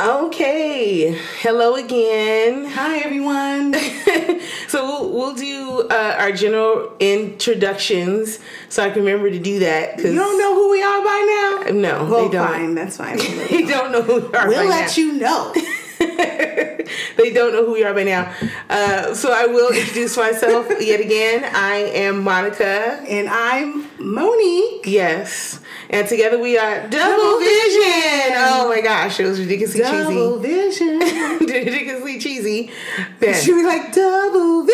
Okay, hello again. Hi, everyone. so we'll, we'll do uh, our general introductions, so I can remember to do that. Cause You don't know who we are by now? No, Well, they don't. fine. That's fine. We'll They don't know who we are. We'll let now. you know. they don't know who we are by now. Uh, so I will introduce myself yet again. I am Monica. And I'm Monique. Yes, and together we are Double Vision. Oh my gosh, it was ridiculously cheesy. Double vision. ridiculously cheesy. Then- Should we like double vision?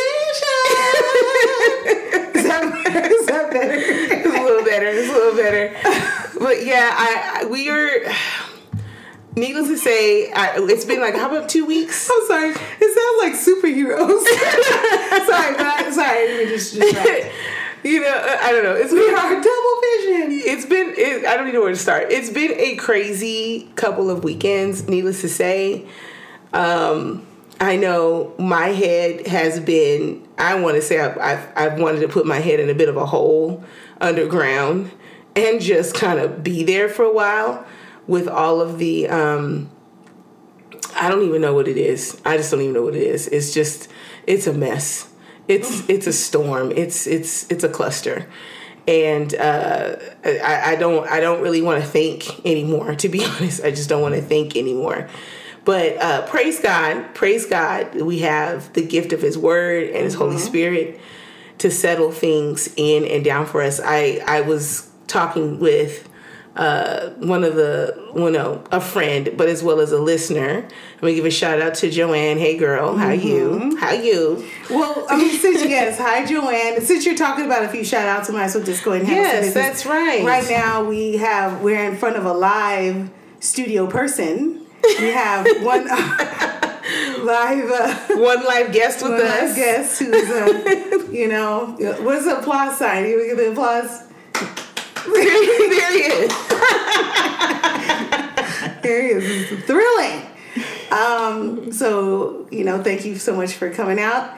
is, that, is that better? it's a little better. It's a little better. But yeah, I, I we are. Needless to say, I, it's been like how about two weeks? I'm sorry. It sounds like superheroes. sorry, but I, sorry. Let me just, just you know, I don't know. It's We been are double vision. it's been it, I don't even know where to start. It's been a crazy couple of weekends. Needless to say, um, I know my head has been. I want to say I've, I've I've wanted to put my head in a bit of a hole underground and just kind of be there for a while with all of the. Um, I don't even know what it is. I just don't even know what it is. It's just it's a mess. It's it's a storm. It's it's it's a cluster. And uh, I, I don't I don't really want to think anymore. To be honest, I just don't want to think anymore. But uh, praise God, praise God. We have the gift of His Word and His Holy Spirit to settle things in and down for us. I I was talking with uh, one of the, you know, a friend, but as well as a listener. Let me give a shout out to Joanne. Hey, girl, how you? How you? Well, I mean, since yes, hi Joanne. Since you're talking about a few shout outs, I might as well just go ahead and some Yes, that's right. Right now, we have we're in front of a live studio person. We have one live uh, One live guest with one us. live guest who's uh, you know what's the applause sign? You give the applause. There he is. There he is. Thrilling. Um, so, you know, thank you so much for coming out.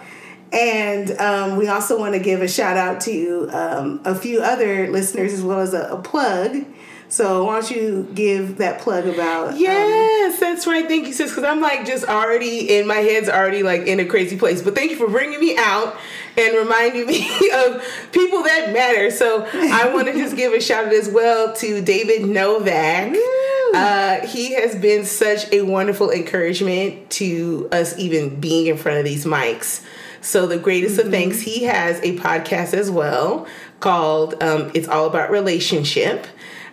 And um, we also want to give a shout out to um, a few other listeners as well as a, a plug. So, why don't you give that plug about? um, Yes, that's right. Thank you, sis. Because I'm like just already in my head's already like in a crazy place. But thank you for bringing me out and reminding me of people that matter. So I want to just give a shout out as well to David Novak. Uh, he has been such a wonderful encouragement to us even being in front of these mics. So the greatest of thanks, he has a podcast as well called um, "It's All About Relationship."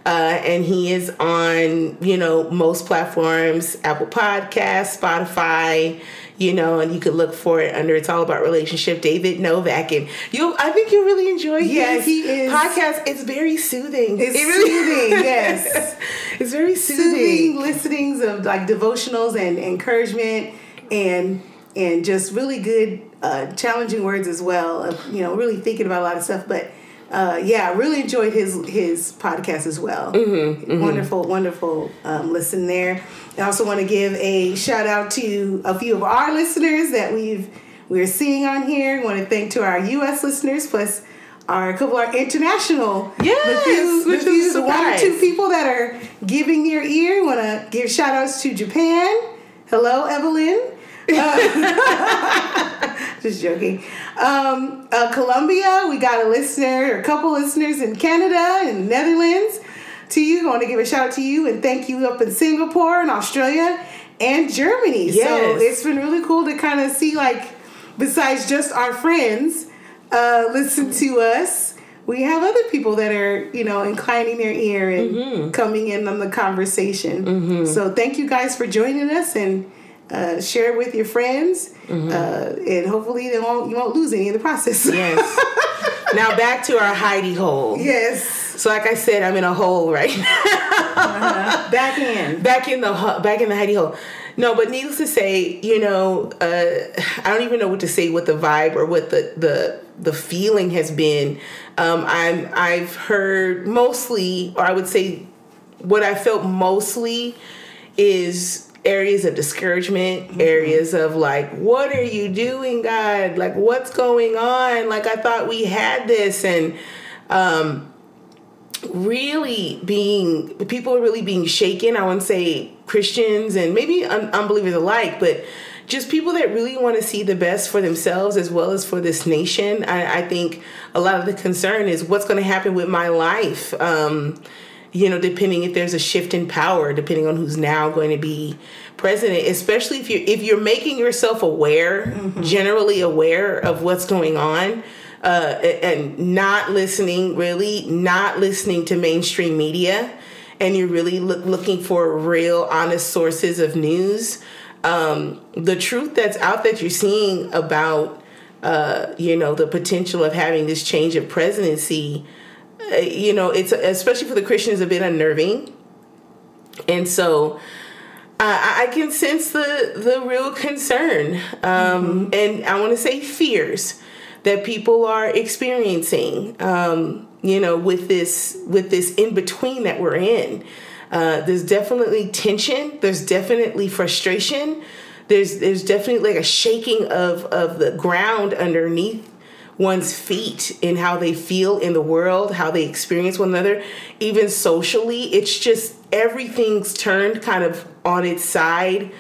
Uh, and he is on you know most platforms apple Podcasts, spotify you know and you could look for it under it's all about relationship david novak and you i think you'll really enjoy Yeah, his he is- podcast. It's very soothing. It's It really- soothing, yes. it's very soothing. Soothing listenings of like devotionals and encouragement and and just really good uh, challenging words as well of you know really thinking about a lot of stuff but uh, yeah I really enjoyed his his podcast as well wonderful wonderful um, listen there I also want to give a shout out to a few of our listeners that we've we're seeing on here I want to thank to our US listeners plus our a couple of our international Yes, the few, which the, is few, a the one or two people that are giving your ear. Want to give shout outs to Japan. Hello, Evelyn. Just joking. Um, uh, Colombia, we got a listener, a couple listeners in Canada and Netherlands. To you, I want to give a shout out to you and thank you up in Singapore and Australia and Germany. So it's been really cool to kind of see, like, besides just our friends, uh, listen to us. We have other people that are, you know, inclining their ear and coming in on the conversation. So thank you guys for joining us and uh, share it with your friends. Uh, and hopefully they won't you won't lose any in the process. yes now back to our hidey hole yes. so like i said i'm in a hole right now Back in. back in the back in the hidey hole. No, but needless to say, you know, uh, I don't even know what to say. What the vibe or what the the the feeling has been. Um, I'm I've heard mostly, or I would say, what I felt mostly is areas of discouragement, mm-hmm. areas of like, what are you doing, God? Like, what's going on? Like, I thought we had this, and um, really being people are really being shaken. I wouldn't say Christians and maybe un- unbelievers alike, but just people that really want to see the best for themselves as well as for this nation. I, I think a lot of the concern is what's going to happen with my life. Um, you know, depending if there's a shift in power, depending on who's now going to be president, especially if you're if you're making yourself aware, mm-hmm. generally aware of what's going on, uh, and not listening, really not listening to mainstream media, and you're really look, looking for real, honest sources of news. Um, the truth that's out that you're seeing about, uh, you know, the potential of having this change of presidency you know, it's especially for the Christians a bit unnerving, and so I, I can sense the the real concern, um, mm-hmm. and I want to say fears that people are experiencing. Um, you know, with this with this in between that we're in. Uh, there's definitely tension. There's definitely frustration. There's there's definitely like a shaking of of the ground underneath one's feet in how they feel in the world, how they experience one another, even socially. It's just everything's turned kind of on its side.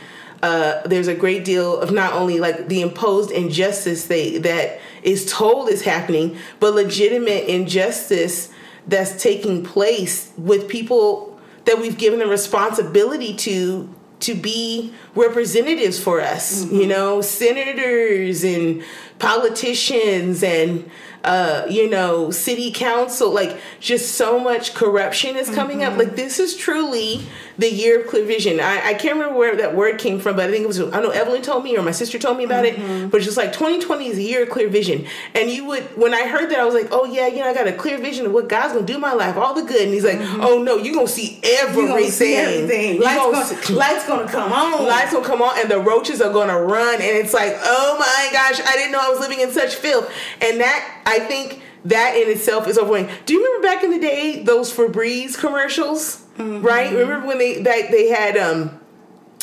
Uh, there's a great deal of not only like the imposed injustice they, that is told is happening, but legitimate injustice that's taking place with people that we've given the responsibility to to be representatives for us, mm-hmm. you know, senators and politicians and uh, you know, city council, like just so much corruption is coming mm-hmm. up. Like this is truly the year of clear vision. I, I can't remember where that word came from, but I think it was I know Evelyn told me or my sister told me about mm-hmm. it. But just like 2020 is a year of clear vision. And you would when I heard that I was like, oh yeah, you know, I got a clear vision of what God's gonna do in my life, all the good. And he's like, mm-hmm. oh no, you're gonna see everything. You Gonna see everything. Lights gonna, see, lights gonna come on. Lights gonna come on and the roaches are gonna run. And it's like, oh my gosh, I didn't know I was living in such filth. And that I think that in itself is overwhelming. Do you remember back in the day those Febreze commercials? Mm-hmm. Right? Remember when they that they had um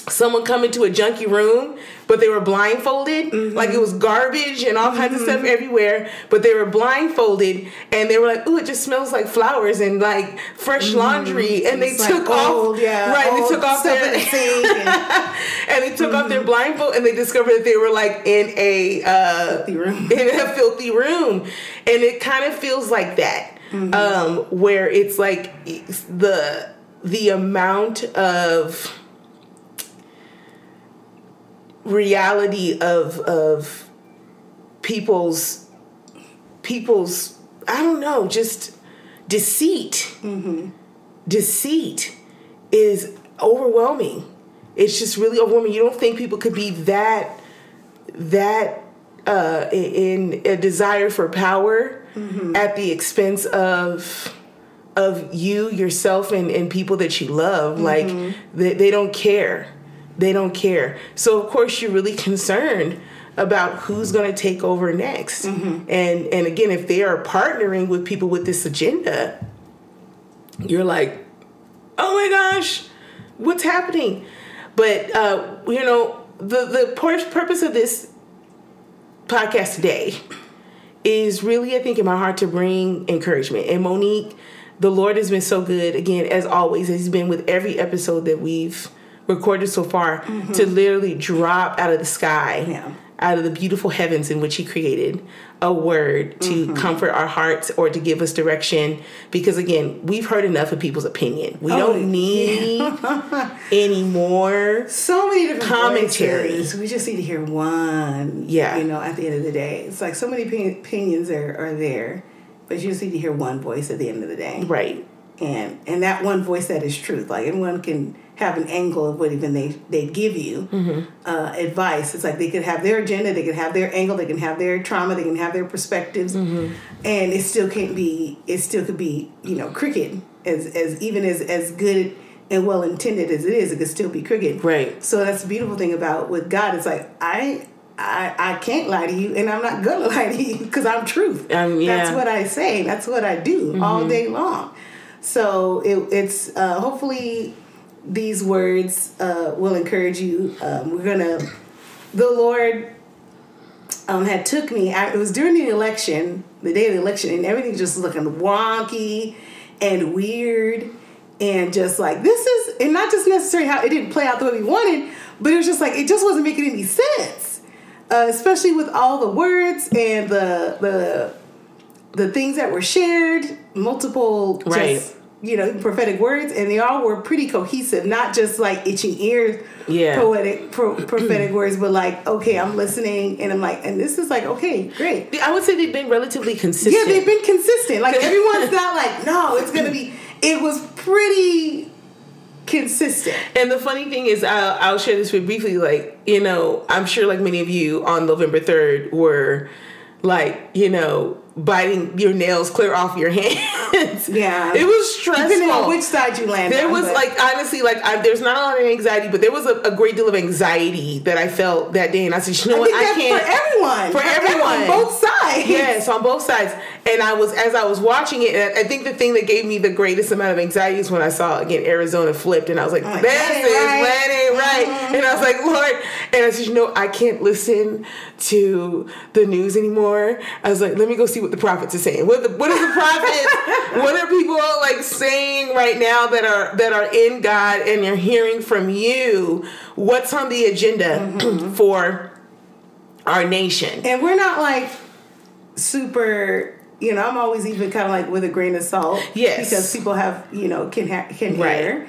someone come into a junky room, but they were blindfolded. Mm-hmm. Like it was garbage and all kinds mm-hmm. of stuff mm-hmm. everywhere, but they were blindfolded and they were like, "Ooh, it just smells like flowers and like fresh mm-hmm. laundry." And they took like off, yeah, right? They took off their the and, they took off their mm-hmm. blindfold and they discovered that they were like in a uh, filthy room, in a filthy room, and it kind of feels like that. Mm-hmm. Um, where it's like the the amount of reality of of people's people's I don't know, just deceit. Mm-hmm. Deceit is overwhelming. It's just really overwhelming. You don't think people could be that that uh, in a desire for power mm-hmm. at the expense of of you yourself and, and people that you love mm-hmm. like they, they don't care they don't care. So of course you're really concerned about who's going to take over next. Mm-hmm. And and again, if they are partnering with people with this agenda, you're like, oh my gosh, what's happening? But uh, you know, the the purpose of this podcast today is really, I think, in my heart to bring encouragement. And Monique, the Lord has been so good again, as always. He's been with every episode that we've recorded so far mm-hmm. to literally drop out of the sky, yeah. out of the beautiful heavens in which He created, a word to mm-hmm. comfort our hearts or to give us direction. Because again, we've heard enough of people's opinion. We oh, don't need yeah. any more. So many different commentaries. We just need to hear one. Yeah. You know, at the end of the day, it's like so many opinions are, are there, but you just need to hear one voice at the end of the day. Right. And and that one voice that is truth. Like anyone can have an angle of what even they they give you mm-hmm. uh, advice. It's like they could have their agenda, they can have their angle, they can have their trauma, they can have their perspectives, mm-hmm. and it still can't be. It still could be you know crooked as as even as as good and well intended as it is, it could still be crooked. Right. So that's the beautiful thing about with God. It's like I I, I can't lie to you and I'm not gonna lie to you because I'm truth. Um, yeah. That's what I say. That's what I do mm-hmm. all day long. So it, it's uh, hopefully these words uh, will encourage you. Um, we're gonna. The Lord um, had took me. it was during the election, the day of the election, and everything just looking wonky and weird, and just like this is, and not just necessarily how it didn't play out the way we wanted, but it was just like it just wasn't making any sense, uh, especially with all the words and the the the things that were shared, multiple right. just you know prophetic words, and they all were pretty cohesive, not just like itching ears, yeah, poetic pro, prophetic words, but like okay, I'm listening, and I'm like, and this is like okay, great. I would say they've been relatively consistent. Yeah, they've been consistent. Like everyone's not like, no, it's gonna be. It was pretty consistent. And the funny thing is, I'll, I'll share this with briefly. Like, you know, I'm sure like many of you on November 3rd were like, you know, biting your nails clear off your hands. Yeah, it was stressful. Depending on which side you land. There was but. like honestly, like I, there's not a lot of anxiety, but there was a, a, great deal of anxiety that I felt that day, and I said, you know I what, I can't for everyone, for, everyone, on both sides. Yes, on both sides. And I was as I was watching it, and I think the thing that gave me the greatest amount of anxiety is when I saw again Arizona flipped, and I was like, like this is right. ain't right. Mm-hmm. And I was like, Lord, and I said, you know, I can't listen to the news anymore. I was like, let me go see what the prophets are saying. What, the, what is the prophets? what are people like saying right now that are that are in God and you're hearing from you? What's on the agenda mm-hmm. for our nation? And we're not like super. You know, I'm always even kind of like with a grain of salt. Yes, because people have you know can ha- can right. hear.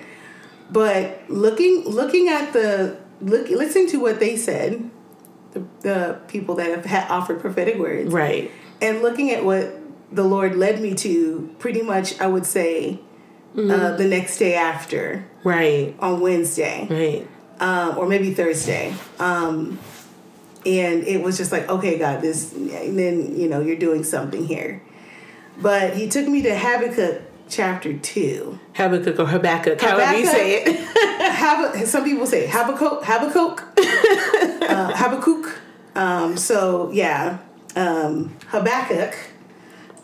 But looking looking at the look listening to what they said, the, the people that have ha- offered prophetic words, right, and looking at what the Lord led me to pretty much, I would say, mm-hmm. uh, the next day after. Right. On Wednesday. Right. Um, or maybe Thursday. Um, and it was just like, okay, God, this, and then, you know, you're doing something here. But he took me to Habakkuk chapter 2. Habakkuk or Habakkuk, however you say it. Hab- some people say Habakkuk, Habakkuk, uh, Habakkuk. Um, so, yeah, um, Habakkuk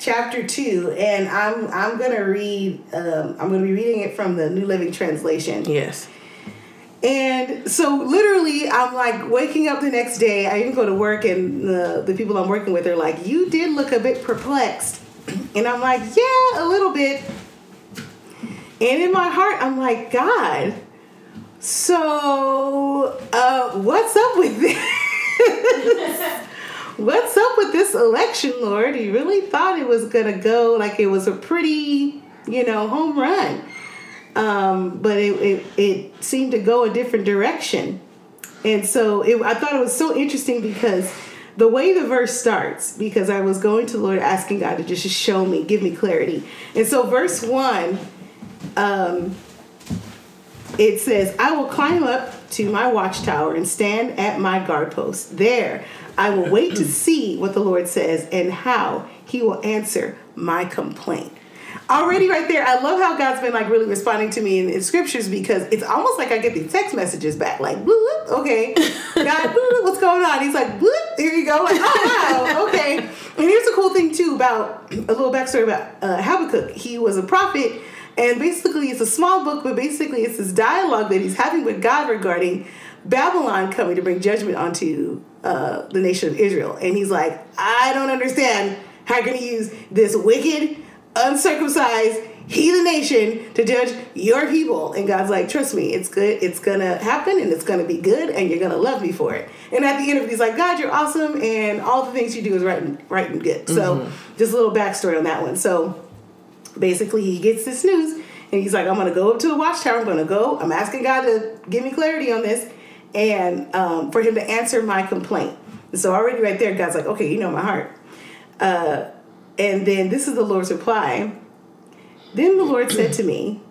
chapter 2 and i'm i'm gonna read um, i'm gonna be reading it from the new living translation. Yes. And so literally i'm like waking up the next day i even go to work and the, the people i'm working with are like you did look a bit perplexed. And i'm like yeah a little bit. And in my heart i'm like god so uh, what's up with this what's up with this election, Lord? You really thought it was gonna go like it was a pretty, you know, home run. Um, but it, it, it seemed to go a different direction. And so it, I thought it was so interesting because the way the verse starts, because I was going to Lord asking God to just show me, give me clarity. And so verse one, um, it says, I will climb up to my watchtower and stand at my guard post. There I will wait to see what the Lord says and how he will answer my complaint. Already, right there, I love how God's been like really responding to me in, in scriptures because it's almost like I get these text messages back, like, bloop, okay, God, bloop, what's going on? He's like, bloop, here you go, like, oh wow, okay. And here's a cool thing too about a little backstory about uh, Habakkuk. He was a prophet, and basically, it's a small book, but basically, it's this dialogue that he's having with God regarding Babylon coming to bring judgment onto uh, the nation of Israel. And he's like, I don't understand how you're going to use this wicked, uncircumcised heathen nation to judge your people. And God's like, trust me, it's good. It's going to happen and it's going to be good and you're going to love me for it. And at the end of it, he's like, God, you're awesome. And all the things you do is right and, right and good. Mm-hmm. So just a little backstory on that one. So basically, he gets this news and he's like, I'm going to go up to the watchtower. I'm going to go. I'm asking God to give me clarity on this and um, for him to answer my complaint. So already right there, God's like, okay, you know my heart. Uh, and then this is the Lord's reply. Then the Lord said to me,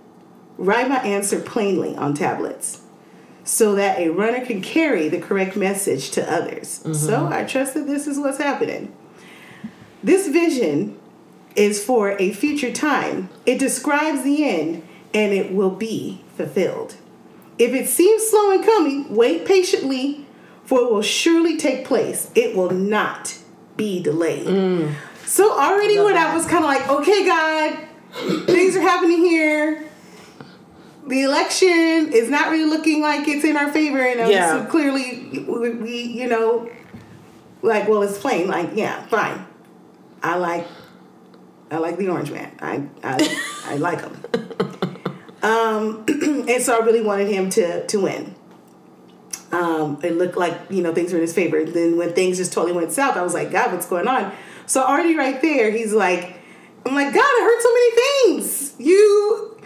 Write my answer plainly on tablets so that a runner can carry the correct message to others. Mm-hmm. So I trust that this is what's happening. This vision is for a future time, it describes the end and it will be fulfilled. If it seems slow in coming, wait patiently, for it will surely take place. It will not be delayed. Mm. So already when I was kind of like, okay, God, things are happening here. the election is not really looking like it's in our favor, and Yeah. so clearly we, we, you know, like well, it's plain. Like, yeah, fine. I like, I like the orange man. I, I, I like him. Um, and so I really wanted him to to win. Um, it looked like you know things were in his favor. Then when things just totally went south, I was like, God, what's going on? So already right there, he's like, I'm like, God, I heard so many things. You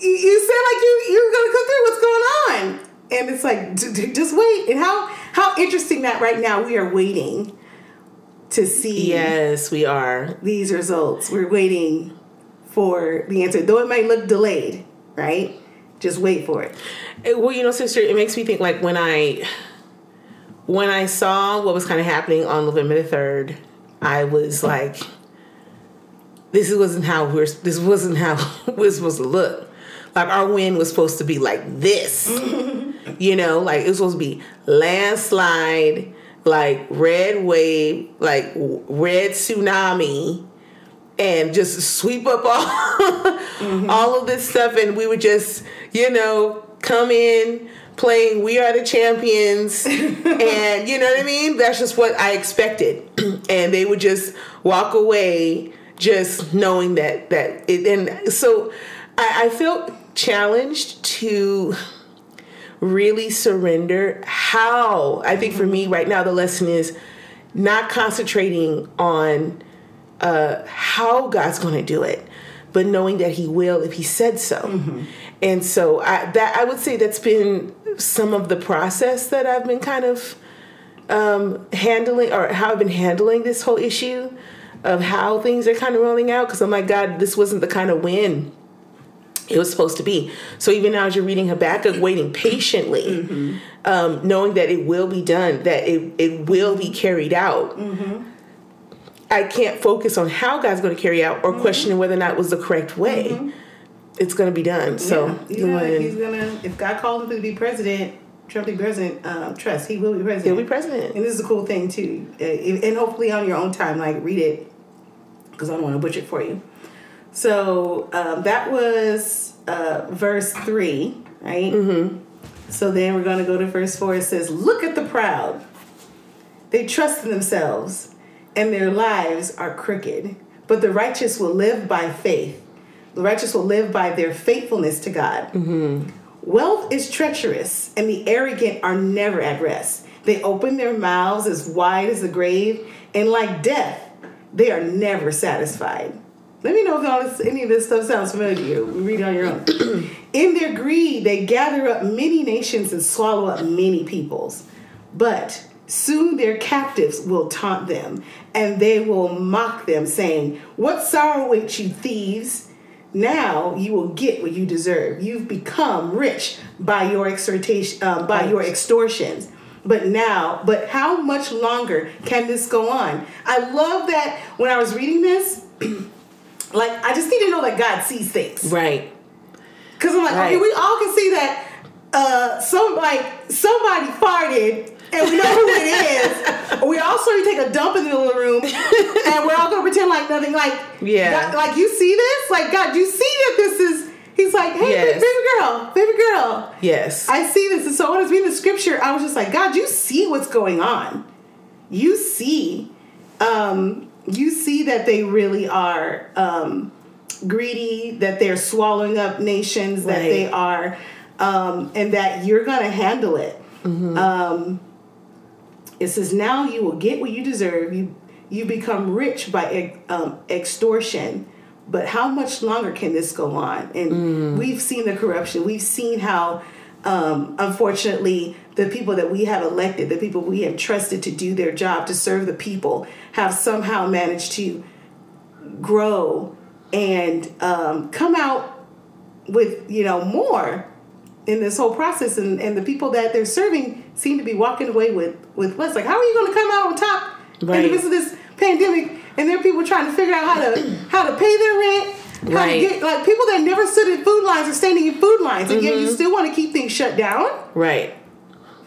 you said like you you were gonna come through. What's going on? And it's like, just wait. And how how interesting that right now we are waiting to see Yes, we are. these results. We're waiting for the answer, though it might look delayed. Right? Just wait for it. Eh, Well, you know, sister, it makes me think like when I when I saw what was kind of happening on November the third, I was like, "This wasn't how we're. This wasn't how it was supposed to look. Like our win was supposed to be like this, you know, like it was supposed to be landslide, like red wave, like red tsunami." and just sweep up all all of this stuff. And we would just you know come in playing we are the champions. And you know what i mean? That's just what i expected. And they would just walk away just knowing that that it and so i, I felt challenged to really surrender how i think for me right now the lesson is not concentrating on uh, how God's going to do it, but knowing that He will if He said so. And so I, that I would say that's been some of the process that I've been kind of um, handling, or how I've been handling this whole issue of how things are kind of rolling out. Because I'm like, God, this wasn't the kind of win it was supposed to be. So even now, as you're reading Habakkuk, waiting patiently, um, knowing that it will be done, that it, it will be carried out. I can't focus on how God's going to carry out or questioning whether or not it was the correct way. It's going to be done. So Yeah, he's gonna, he's gonna. If God called him to be president, Trump be president. Um, trust, he will be president. he'll be president. And this is a cool thing too, uh, and hopefully on your own time, like read it, because I don't want to butcher it for you. So um, that was uh, verse three, right? Mm-hmm. So then we're going to go to verse four. It says, "Look at the proud; they trust in themselves, and their lives are crooked. But the righteous will live by faith. The righteous will live by their faithfulness to God." Wealth is treacherous, and the arrogant are never at rest. They open their mouths as wide as the grave, and like death, they are never satisfied. Let me know if all this, any of this stuff sounds familiar to you. Read it on your own. In their greed, they gather up many nations and swallow up many peoples. But soon their captives will taunt them, and they will mock them, saying, What sorrow awaits you, thieves? Now you will get what you deserve. You've become rich by your exhortation, uh, by your extortions. But now, but how much longer can this go on? I love that when I was reading this, like I just need to know that God sees things. Right. Cause I'm like, Right. okay, we all can see that uh some like somebody farted and we know who it is. we all saw you take a dump in the middle of the room and we're all gonna pretend like nothing like Yeah. God, like you see this? Like God, you see that this is he's like, hey Yes. baby girl, baby girl. Yes. I see this. And so when I was reading the scripture, I was just like, God, you see what's going on. You see, um, you see that they really are um, greedy, that they're swallowing up nations, that they are, um, and that you're going to handle it. Mm-hmm. Um, it says, now you will get what you deserve. You you become rich by um, extortion. But how much longer can this go on? And Mm. we've seen the corruption. We've seen how, um, unfortunately, the people that we have elected, the people we have trusted to do their job to serve the people, have somehow managed to grow and um, come out with you know more in this whole process. And, and the people that they're serving seem to be walking away with with less. Like how are you going to come out on top in Right. the midst of this pandemic and there are people trying to figure out how to how to pay their rent Right. get like people that never stood in food lines are standing in food lines and yet Mm-hmm. you still want to keep things shut down right.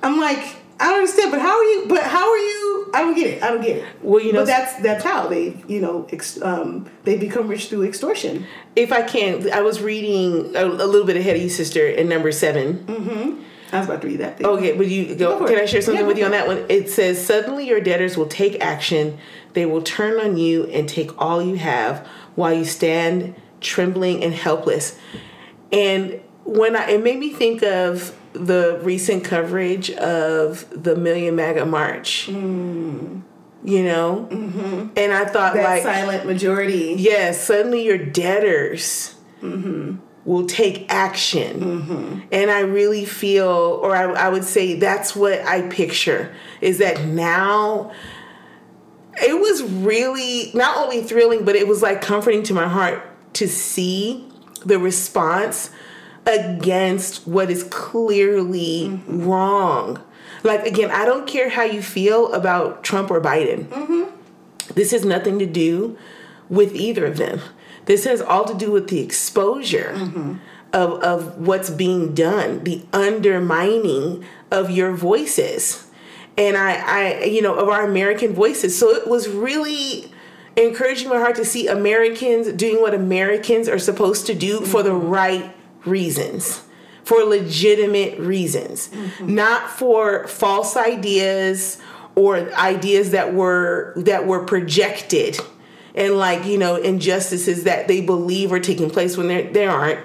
i'm like I don't understand, but how are you? But how are you? I don't get it. I don't get it. Well, you know, but that's that's how they, you know, ex, um, they become rich through extortion. if I can, I was reading a, a little bit ahead of you, sister, in number 7 Mm-hmm. I was about to read that. Thing. Okay, would you go? Go can. I share something Yeah, with you on that one? It says, "Suddenly your debtors will take action. They will turn on you and take all you have, while you stand trembling and helpless." And when I, it made me think of the recent coverage of the Million MAGA March. Mm. You know, mm-hmm. and I thought that like, silent majority. yes, suddenly your debtors mm-hmm. will take action. Mm-hmm. And I really feel, or I, I would say that's what I picture is that now it was really not only thrilling, but it was like comforting to my heart to see the response against what is clearly wrong. Like, again, I don't care how you feel about Trump or Biden. Mm-hmm. This has nothing to do with either of them. This has all to do with the exposure mm-hmm. of, of what's being done, the undermining of your voices. And I, I, you know, of our American voices. So it was really encouraging my heart to see Americans doing what Americans are supposed to do for the right reasons, for legitimate reasons, not for false ideas or ideas that were that were projected and like you know injustices that they believe are taking place when there there aren't.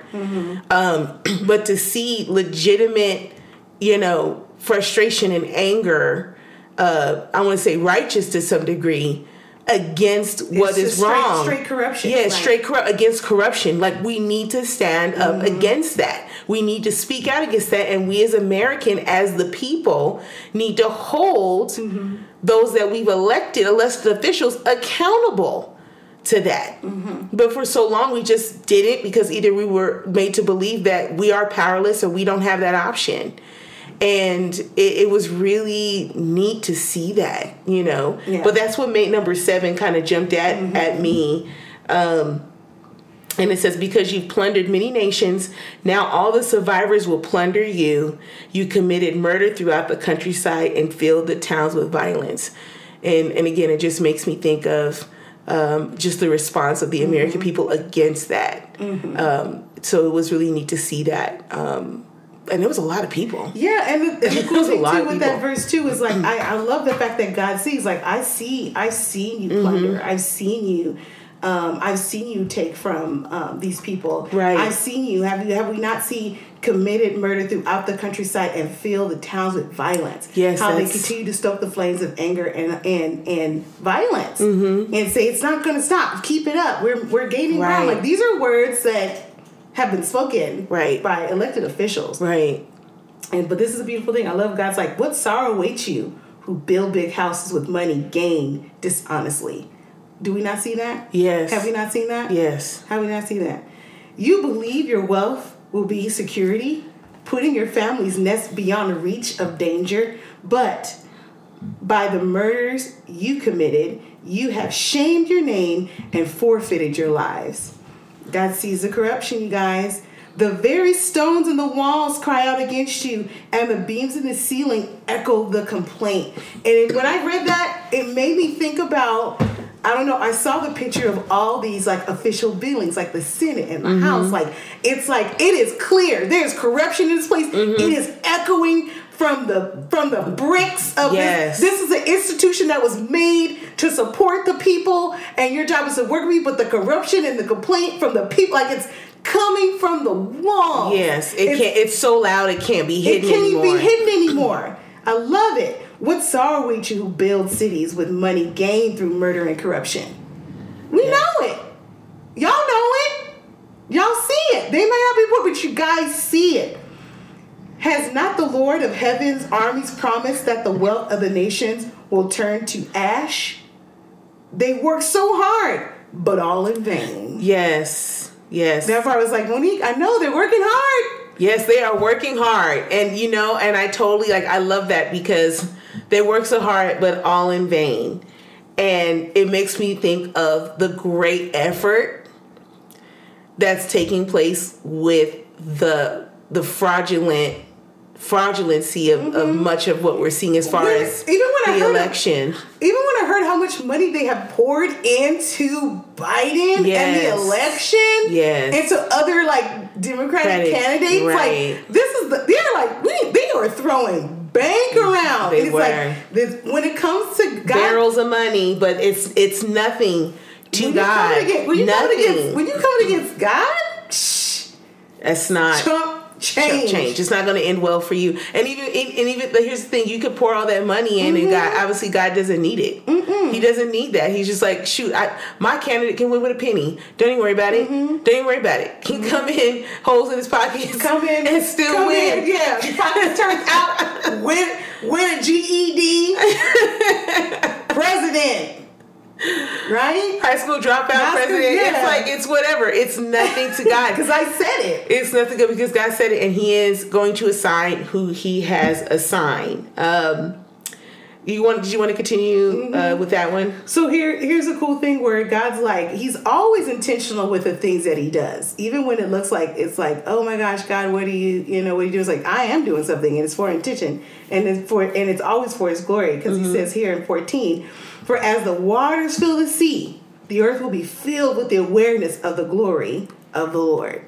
Um, but to see legitimate you know frustration and anger uh, i want to say righteous to some degree against what is straight- wrong straight corruption, yeah right. straight corrupt against corruption like we need to stand up Mm-hmm. against that we need to speak out against that and we as american as the people need to hold Mm-hmm. those that we've elected elected officials accountable to that Mm-hmm. but for so long we just didn't because either we were made to believe that we are powerless or we don't have that option and it, it was really neat to see that you know Yeah. Mm-hmm. but that's what made number seven kind of jumped at at me um and it says, Because you've plundered many nations, now all the survivors will plunder you. You committed murder throughout the countryside and filled the towns with violence. And, and again, it just makes me think of um, just the response of the American people against that. Um, so it was really neat to see that. Um, and there was a lot of people. Yeah, and the, and the cool thing too with that verse too is like I, I love the fact that God sees. Like I see, I've seen you plunder. Mm-hmm. I've seen you. Um, I've seen you take from um, these people. Right. I've seen you. Have you? Have we not seen committed murder throughout the countryside and fill the towns with violence? Yes, How they continue to stoke the flames of anger and and and violence, Mm-hmm. and say it's not going to stop. Keep it up. We're we're gaining ground. Right. Like these are words that have been spoken Right. by elected officials. Right. And but this is a beautiful thing. I love God's like, what sorrow awaits you who build big houses with money gained dishonestly. Do we not see that? Yes. Have we not seen that? Yes. Have we not seen that? You believe your wealth will be security, putting your family's nest beyond the reach of danger, but by the murders you committed, you have shamed your name and forfeited your lives. God sees the corruption, you guys. The very stones in the walls cry out against you, and the beams in the ceiling echo the complaint. And when I read that, it made me think about I don't know, I saw the picture of all these like official buildings, like the Senate and the mm-hmm. House. Like, it's like, it is clear. There's corruption in this place. Mm-hmm. It is echoing from the from the bricks of Yes. this. This is an institution that was made to support the people, and your job is to work with me. But the corruption and the complaint from the people, like it's coming from the wall. Yes. It It's- can't. It's so loud. It can't be hidden. It can't anymore. be hidden anymore. I love it. What sorrow awaits you who build cities with money gained through murder and corruption? We know it. Y'all know it. Y'all see it. They may not be poor, but you guys see it. Has not the Lord of heaven's armies promised that the wealth of the nations will turn to ash? They work so hard, but all in vain. Yes. Yes. Therefore, I was like, Monique, I know they're working hard. Yes, they are working hard. And you know, and I totally like I love that because they work so hard but all in vain. And it makes me think of the great effort that's taking place with the the fraudulent fraudulency of, of mm-hmm. much of what we're seeing as far as even when I the heard of- election. Even when I heard how much money they have poured into Biden and the election, Yes. and to other like Democratic candidates, right. like this is the they're like we they are throwing bank around. They it's were. like this, when it comes to God, barrels of money, but it's it's nothing to when God. against, when you nothing. against when you coming against God, shh, That's not Trump change. change. It's not going to end well for you. And even and even but here's the thing: you could pour all that money in, and Mm-hmm. God obviously God doesn't need it. He doesn't need that. He's just like, shoot, I, my candidate can win with a penny. Don't even worry about it. Don't even worry about it. He can come in, holes in his pockets, Mm-hmm. Come in and still win. In, yeah, pockets turned out. Win, win a GED. President. Right? High school dropout High school, president. yeah. It's like it's whatever. It's nothing to God. Because I said it. It's nothing good because God said it, and He is going to assign who He has assigned. Um, you want? Did you want to continue uh, with that one? So here, here's a cool thing where God's like, He's always intentional with the things that He does, even when it looks like it's like, oh my gosh, God, what do you, you know, what do you do? It's like I am doing something, and it's for intention, and it's for, and it's always for His glory, because He says here in 14, for as the waters fill the sea, the earth will be filled with the awareness of the glory of the Lord.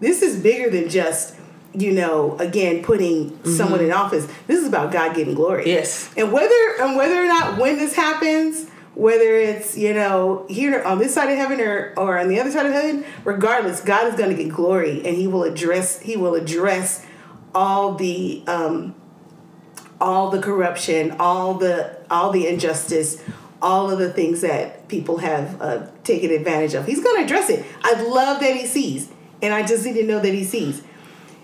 This is bigger than just. You know, again, putting someone in office. This is about God getting glory. Yes. And whether and whether or not when this happens, whether it's you know here on this side of heaven or or on the other side of heaven, regardless, God is going to get glory, and He will address He will address all the um, all the corruption, all the all the injustice, all of the things that people have uh, taken advantage of. He's going to address it. I love that He sees, and I just need to know that He sees.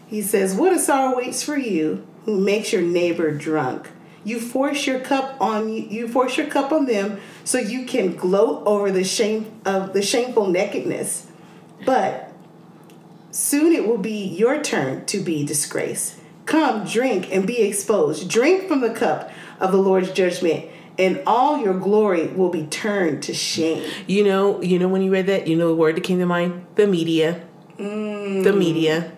He says, What a sorrow waits for you who makes your neighbor drunk. You force your cup on you force your cup on them so you can gloat over the shame of the shameful nakedness. But soon it will be your turn to be disgraced. Come, drink and be exposed. Drink from the cup of the Lord's judgment, and all your glory will be turned to shame. You know, you know when you read that, you know the word that came to mind? The media. The mm. media.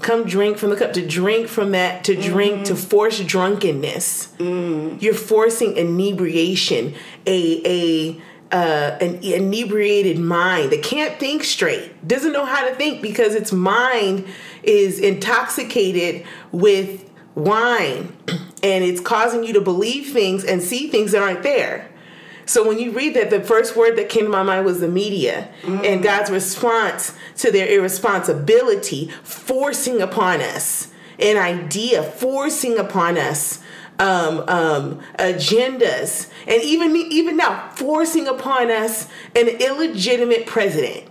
Come drink from the cup. To drink from that, to mm-hmm. drink, to force drunkenness. Mm. You're forcing inebriation, a a uh, an inebriated mind that can't think straight, doesn't know how to think because its mind is intoxicated with wine, and it's causing you to believe things and see things that aren't there. So when you read that, the first word that came to my mind was the media and God's response to their irresponsibility, forcing upon us an idea, forcing upon us um, um, agendas, and even even now forcing upon us an illegitimate president.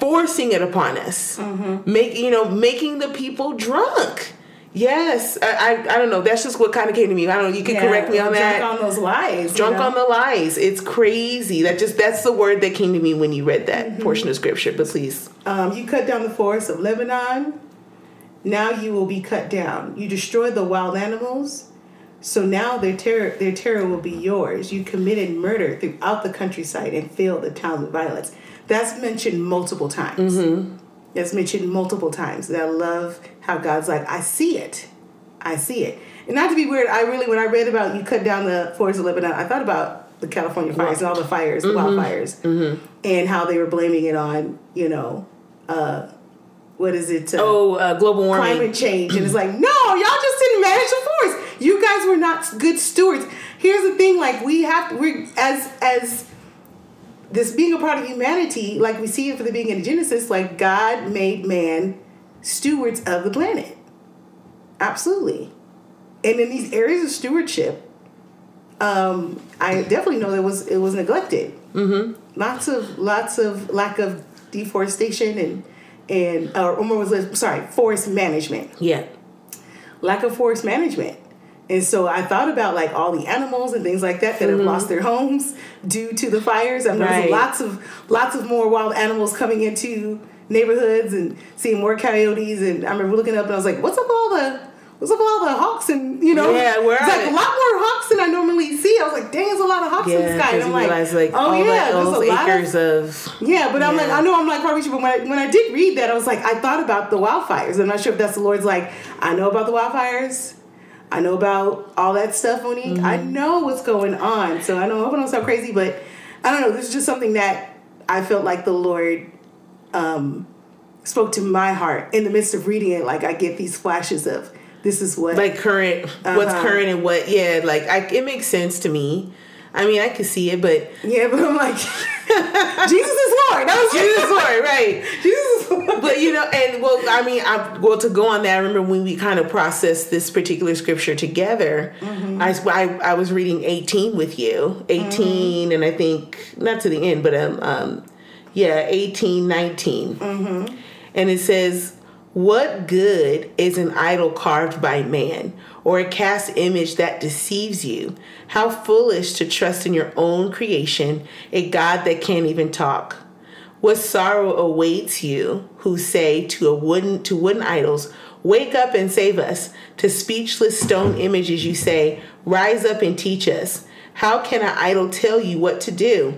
Forcing it upon us, make you know, making the people drunk. Yes, I, I I don't know. That's just what kind of came to me. I don't. know. You can correct me on that Drunk on those lies. you drunk know? on the lies. It's crazy. That just that's the word that came to me when you read that Mm-hmm. portion of scripture. But please, Um, you cut down the forest of Lebanon. Now you will be cut down. You destroyed the wild animals. So now their terror, their terror will be yours. You committed murder throughout the countryside and filled the towns with violence. That's mentioned multiple times. That's mentioned multiple times. And I love how God's like, I see it. I see it. And not to be weird, I really, when I read about you cut down the forest of Lebanon, I thought about the California fires and all the fires, the wildfires, and how they were blaming it on, you know, uh, what is it? Uh, oh, uh, global warming. climate change. And it's like, no, y'all just didn't manage the forest. You guys were not good stewards. Here's the thing, like we have to we as as this being a part of humanity, like we see it for the beginning of Genesis, like God made man stewards of the planet. Absolutely. And in these areas of stewardship, um, I definitely know there was it was neglected. Mm-hmm. Lots of lots of lack of deforestation and and or, or was sorry forest management Yeah. lack of forest management. And so I thought about like all the animals and things like that that have mm-hmm. lost their homes due to the fires. I've noticed Right. lots of lots of more wild animals coming into neighborhoods and seeing more coyotes. And I remember looking up and I was like, "What's up with all the what's up with all the hawks and you know Yeah, where it's like a lot more hawks than I normally see. I was like, dang, there's a lot of hawks in the Yeah, sky. And I'm like, realize like oh yeah, there's a lot acres of, of, yeah, but I'm like, I know I'm like probably, but when I, when I did read that, I was like, I thought about the wildfires. I'm not sure if that's the Lord's like, I know about the wildfires. I know about all that stuff, Monique. I Mm-hmm. know what's going on. So I know I I don't sound crazy, but I don't know. This is just something that I felt like the Lord um, spoke to my heart in the midst of reading it. Like I get these flashes of this is what like current, what's Uh-huh. current and what, yeah, like I, it makes sense to me. I mean, I could see it, but yeah, but I'm like Jesus is Lord. That was Jesus, is Lord, right? Jesus is Lord. but you know, and well, I mean, I, well, to go on that, I remember when we kind of processed this particular scripture together. I, I, I was reading 18 with you, 18, and I think not to the end, but um, um yeah, 18, 19, and it says, "What good is an idol carved by man?" Or a cast image that deceives you. How foolish to trust in your own creation, a God that can't even talk. What sorrow awaits you who say to a wooden to wooden idols, Wake up and save us. To speechless stone images you say, Rise up and teach us. How can an idol tell you what to do?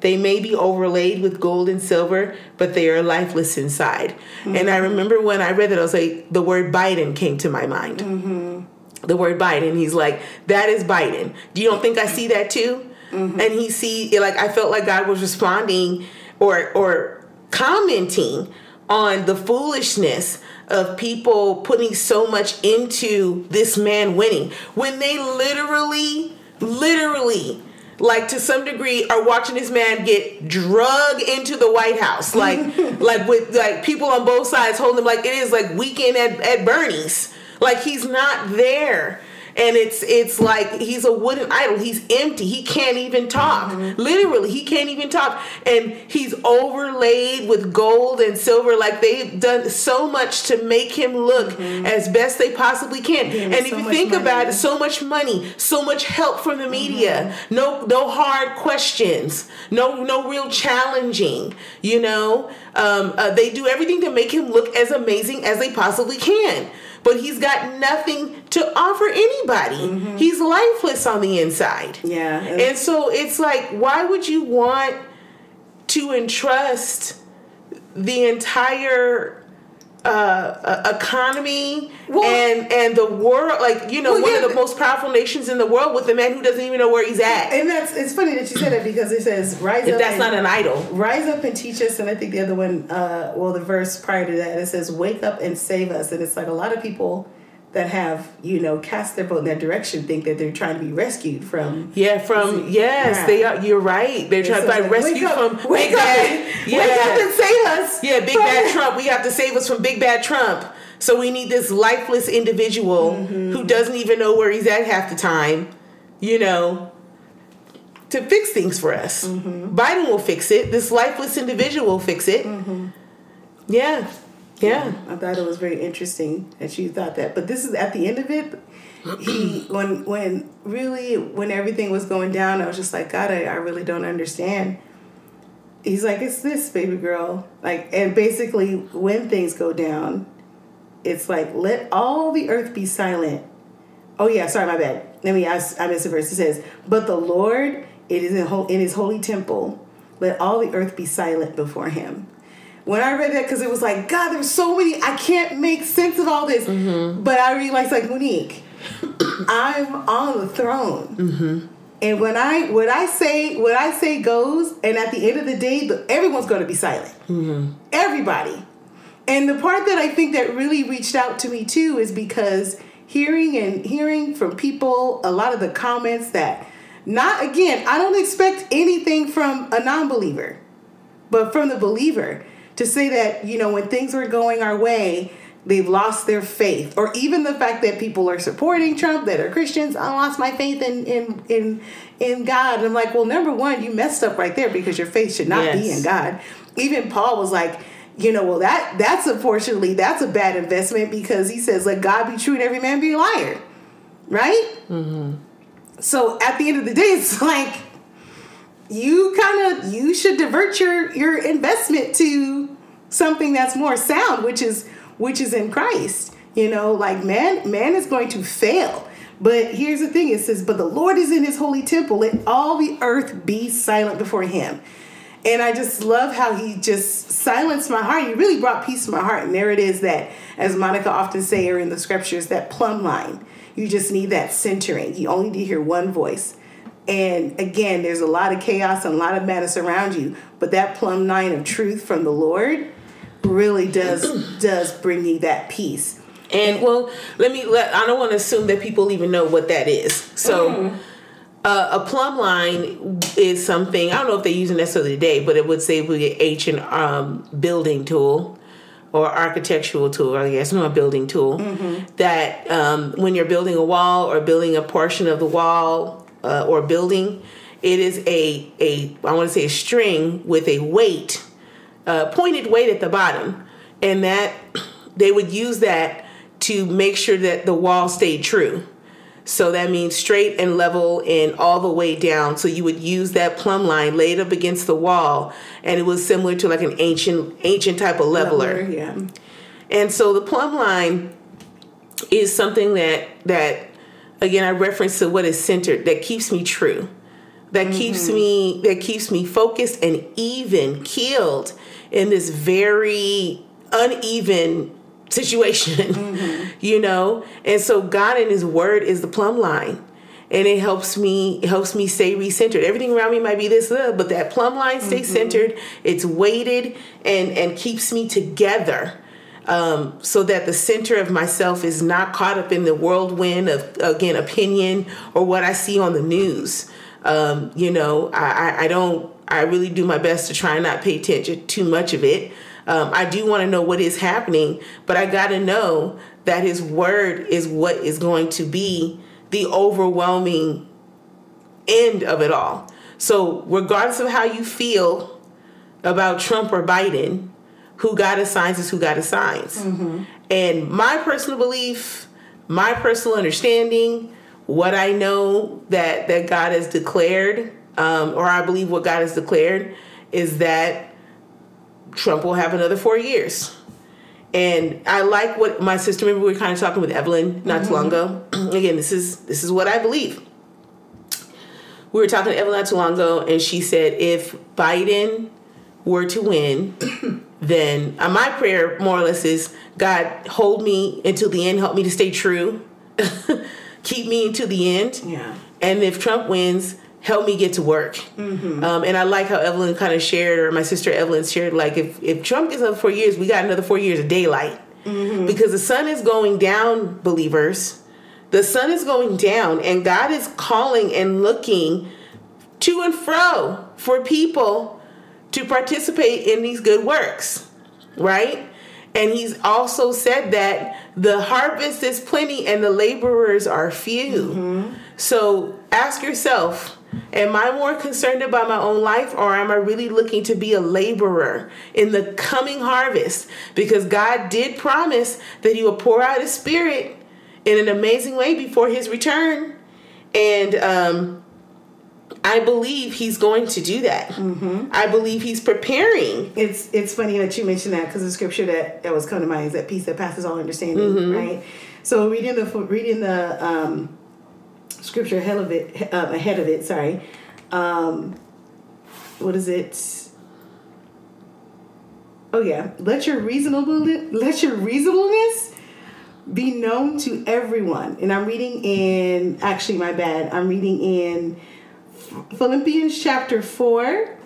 They may be overlaid with gold and silver, but they are lifeless inside. And I remember when I read that, I was like, the word Biden came to my mind. Mm-hmm. The word Biden. He's like, that is Biden. Do you don't think I see that too? Mm-hmm. And he see like I felt like God was responding or or commenting on the foolishness of people putting so much into this man winning when they literally literally like to some degree are watching this man get drug into the White House. Like like with like people on both sides holding him like it is like weekend at, at Bernie's. Like he's not there and it's it's like he's a wooden idol. He's empty. He can't even talk. Literally he can't even talk. And he's overlaid with gold and silver. Like they've done so much to make him look as best they possibly can. And if so you think money. about it so much money so much help from the media. No no hard questions. No no real challenging you know? Um, uh, they do everything to make him look as amazing as they possibly can but he's got nothing to offer anybody. Mm-hmm. He's lifeless on the inside. Yeah. and so it's like why would you want to entrust the entire uh, economy Well- and and the world like you know Well, one yeah, of the most powerful nations in the world with a man who doesn't even know where he's at and that's it's funny that you said that because it says rise if up. that's and, not an idol Rise up and teach us, and I think the other one, uh, well, the verse prior to that, it says, "Wake up and save us." And it's like a lot of people that have, you know, cast their vote in that direction think that they're trying to be rescued from. yeah from yes Yeah. they are you're right they're trying to so like, like, rescue wake up, from wake big up, bad Wake up and save us. Yeah, big bad Trump. We have to save us from big bad Trump. So we need this lifeless individual Mm-hmm. who doesn't even know where he's at half the time, you know, to fix things for us. Mm-hmm. Biden will fix it. This lifeless individual will fix it. Mm-hmm. Yeah. Yeah. I thought it was very interesting that you thought that. But this is at the end of it. He when when really when everything was going down, I was just like, God, I, I really don't understand. He's like, it's this baby girl, like, and basically when things go down, it's like let all the earth be silent. Oh yeah, sorry, my bad. Let me ask. I missed the verse. It says, "But the Lord, it is in, in His holy temple. Let all the earth be silent before Him." When I read that, because it was like, God, there's so many. I can't make sense of all this. Mm-hmm. But I realized, like Monique, I'm on the throne. Mm-hmm. And when I what I say what I say goes, and at the end of the day, everyone's going to be silent. Mm-hmm. Everybody. And the part that I think that really reached out to me too is because hearing and hearing from people a lot of the comments that not again, I don't expect anything from a non-believer, but from the believer to say that, you know, when things are going our way, they've lost their faith. Or even the fact that people are supporting Trump that are Christians, I lost my faith in in in in God. And I'm like, well, number one, you messed up right there because your faith should not be in God. Even Paul was like, you know, well that that's unfortunately that's a bad investment because he says, let God be true and every man be a liar. Right? Mm-hmm. So at the end of the day, it's like you kind of you should divert your your investment to something that's more sound, which is which is in Christ. You know, like man, man is going to fail. But here's the thing it says, But the Lord is in his holy temple, let all the earth be silent before him. And I just love how he just silenced my heart. He really brought peace to my heart. And there it is that, as Monica often say or in the scriptures, that plumb line. You just need that centering. You only need to hear one voice. And again, there's a lot of chaos and a lot of madness around you, but that plumb line of truth from the Lord really does does bring you that peace. And well, let me let I don't want to assume that people even know what that is. So mm. uh, a plumb line is something I don't know if they use it necessarily today, but it would say would be an ancient um, building tool or architectural tool, I guess, not a building tool. Mm-hmm. That um, when you're building a wall or building a portion of the wall uh, or building, it is a a I want to say a string with a weight, uh, pointed weight at the bottom, and that they would use that to make sure that the wall stayed true. So that means straight and level and all the way down. So you would use that plumb line laid up against the wall, and it was similar to like an ancient ancient type of leveler. leveler yeah. And so the plumb line is something that that again I reference to what is centered that keeps me true, that mm-hmm. keeps me that keeps me focused and even keeled in this very uneven situation, mm-hmm. you know? And so God and his word is the plumb line. And it helps me it helps me stay recentered. Everything around me might be this, uh, but that plumb line stays mm-hmm. centered. It's weighted and and keeps me together. Um, so that the center of myself is not caught up in the whirlwind of again opinion or what I see on the news. Um, you know, I, I, I don't. I really do my best to try and not pay attention too much of it. Um, I do want to know what is happening, but I got to know that His Word is what is going to be the overwhelming end of it all. So, regardless of how you feel about Trump or Biden, who God assigns is who God assigns. Mm-hmm. And my personal belief, my personal understanding, what I know that that God has declared, um, or I believe what God has declared, is that Trump will have another four years. And I like what my sister. Remember, we were kind of talking with Evelyn not mm-hmm. too long ago. Again, this is this is what I believe. We were talking to Evelyn not too long ago, and she said if Biden were to win, then uh, my prayer more or less is God hold me until the end, help me to stay true, keep me until the end. Yeah. And if Trump wins, help me get to work. Mm-hmm. Um, and I like how Evelyn kind of shared, or my sister Evelyn shared, like if, if Trump gets another four years, we got another four years of daylight. Mm-hmm. Because the sun is going down, believers. The sun is going down, and God is calling and looking to and fro for people to participate in these good works, right? And he's also said that the harvest is plenty and the laborers are few. Mm-hmm. So ask yourself, Am I more concerned about my own life or am I really looking to be a laborer in the coming harvest? Because God did promise that He will pour out His Spirit in an amazing way before His return. And um, I believe He's going to do that. Mm-hmm. I believe He's preparing. It's it's funny that you mentioned that because the scripture that, that was coming to mind is that peace that passes all understanding, mm-hmm. right? So reading the reading the um, scripture ahead of it, uh, ahead of it. Sorry, um, what is it? Oh yeah, let your reasonable let your reasonableness be known to everyone. And I'm reading in actually my bad. I'm reading in Philippians chapter four,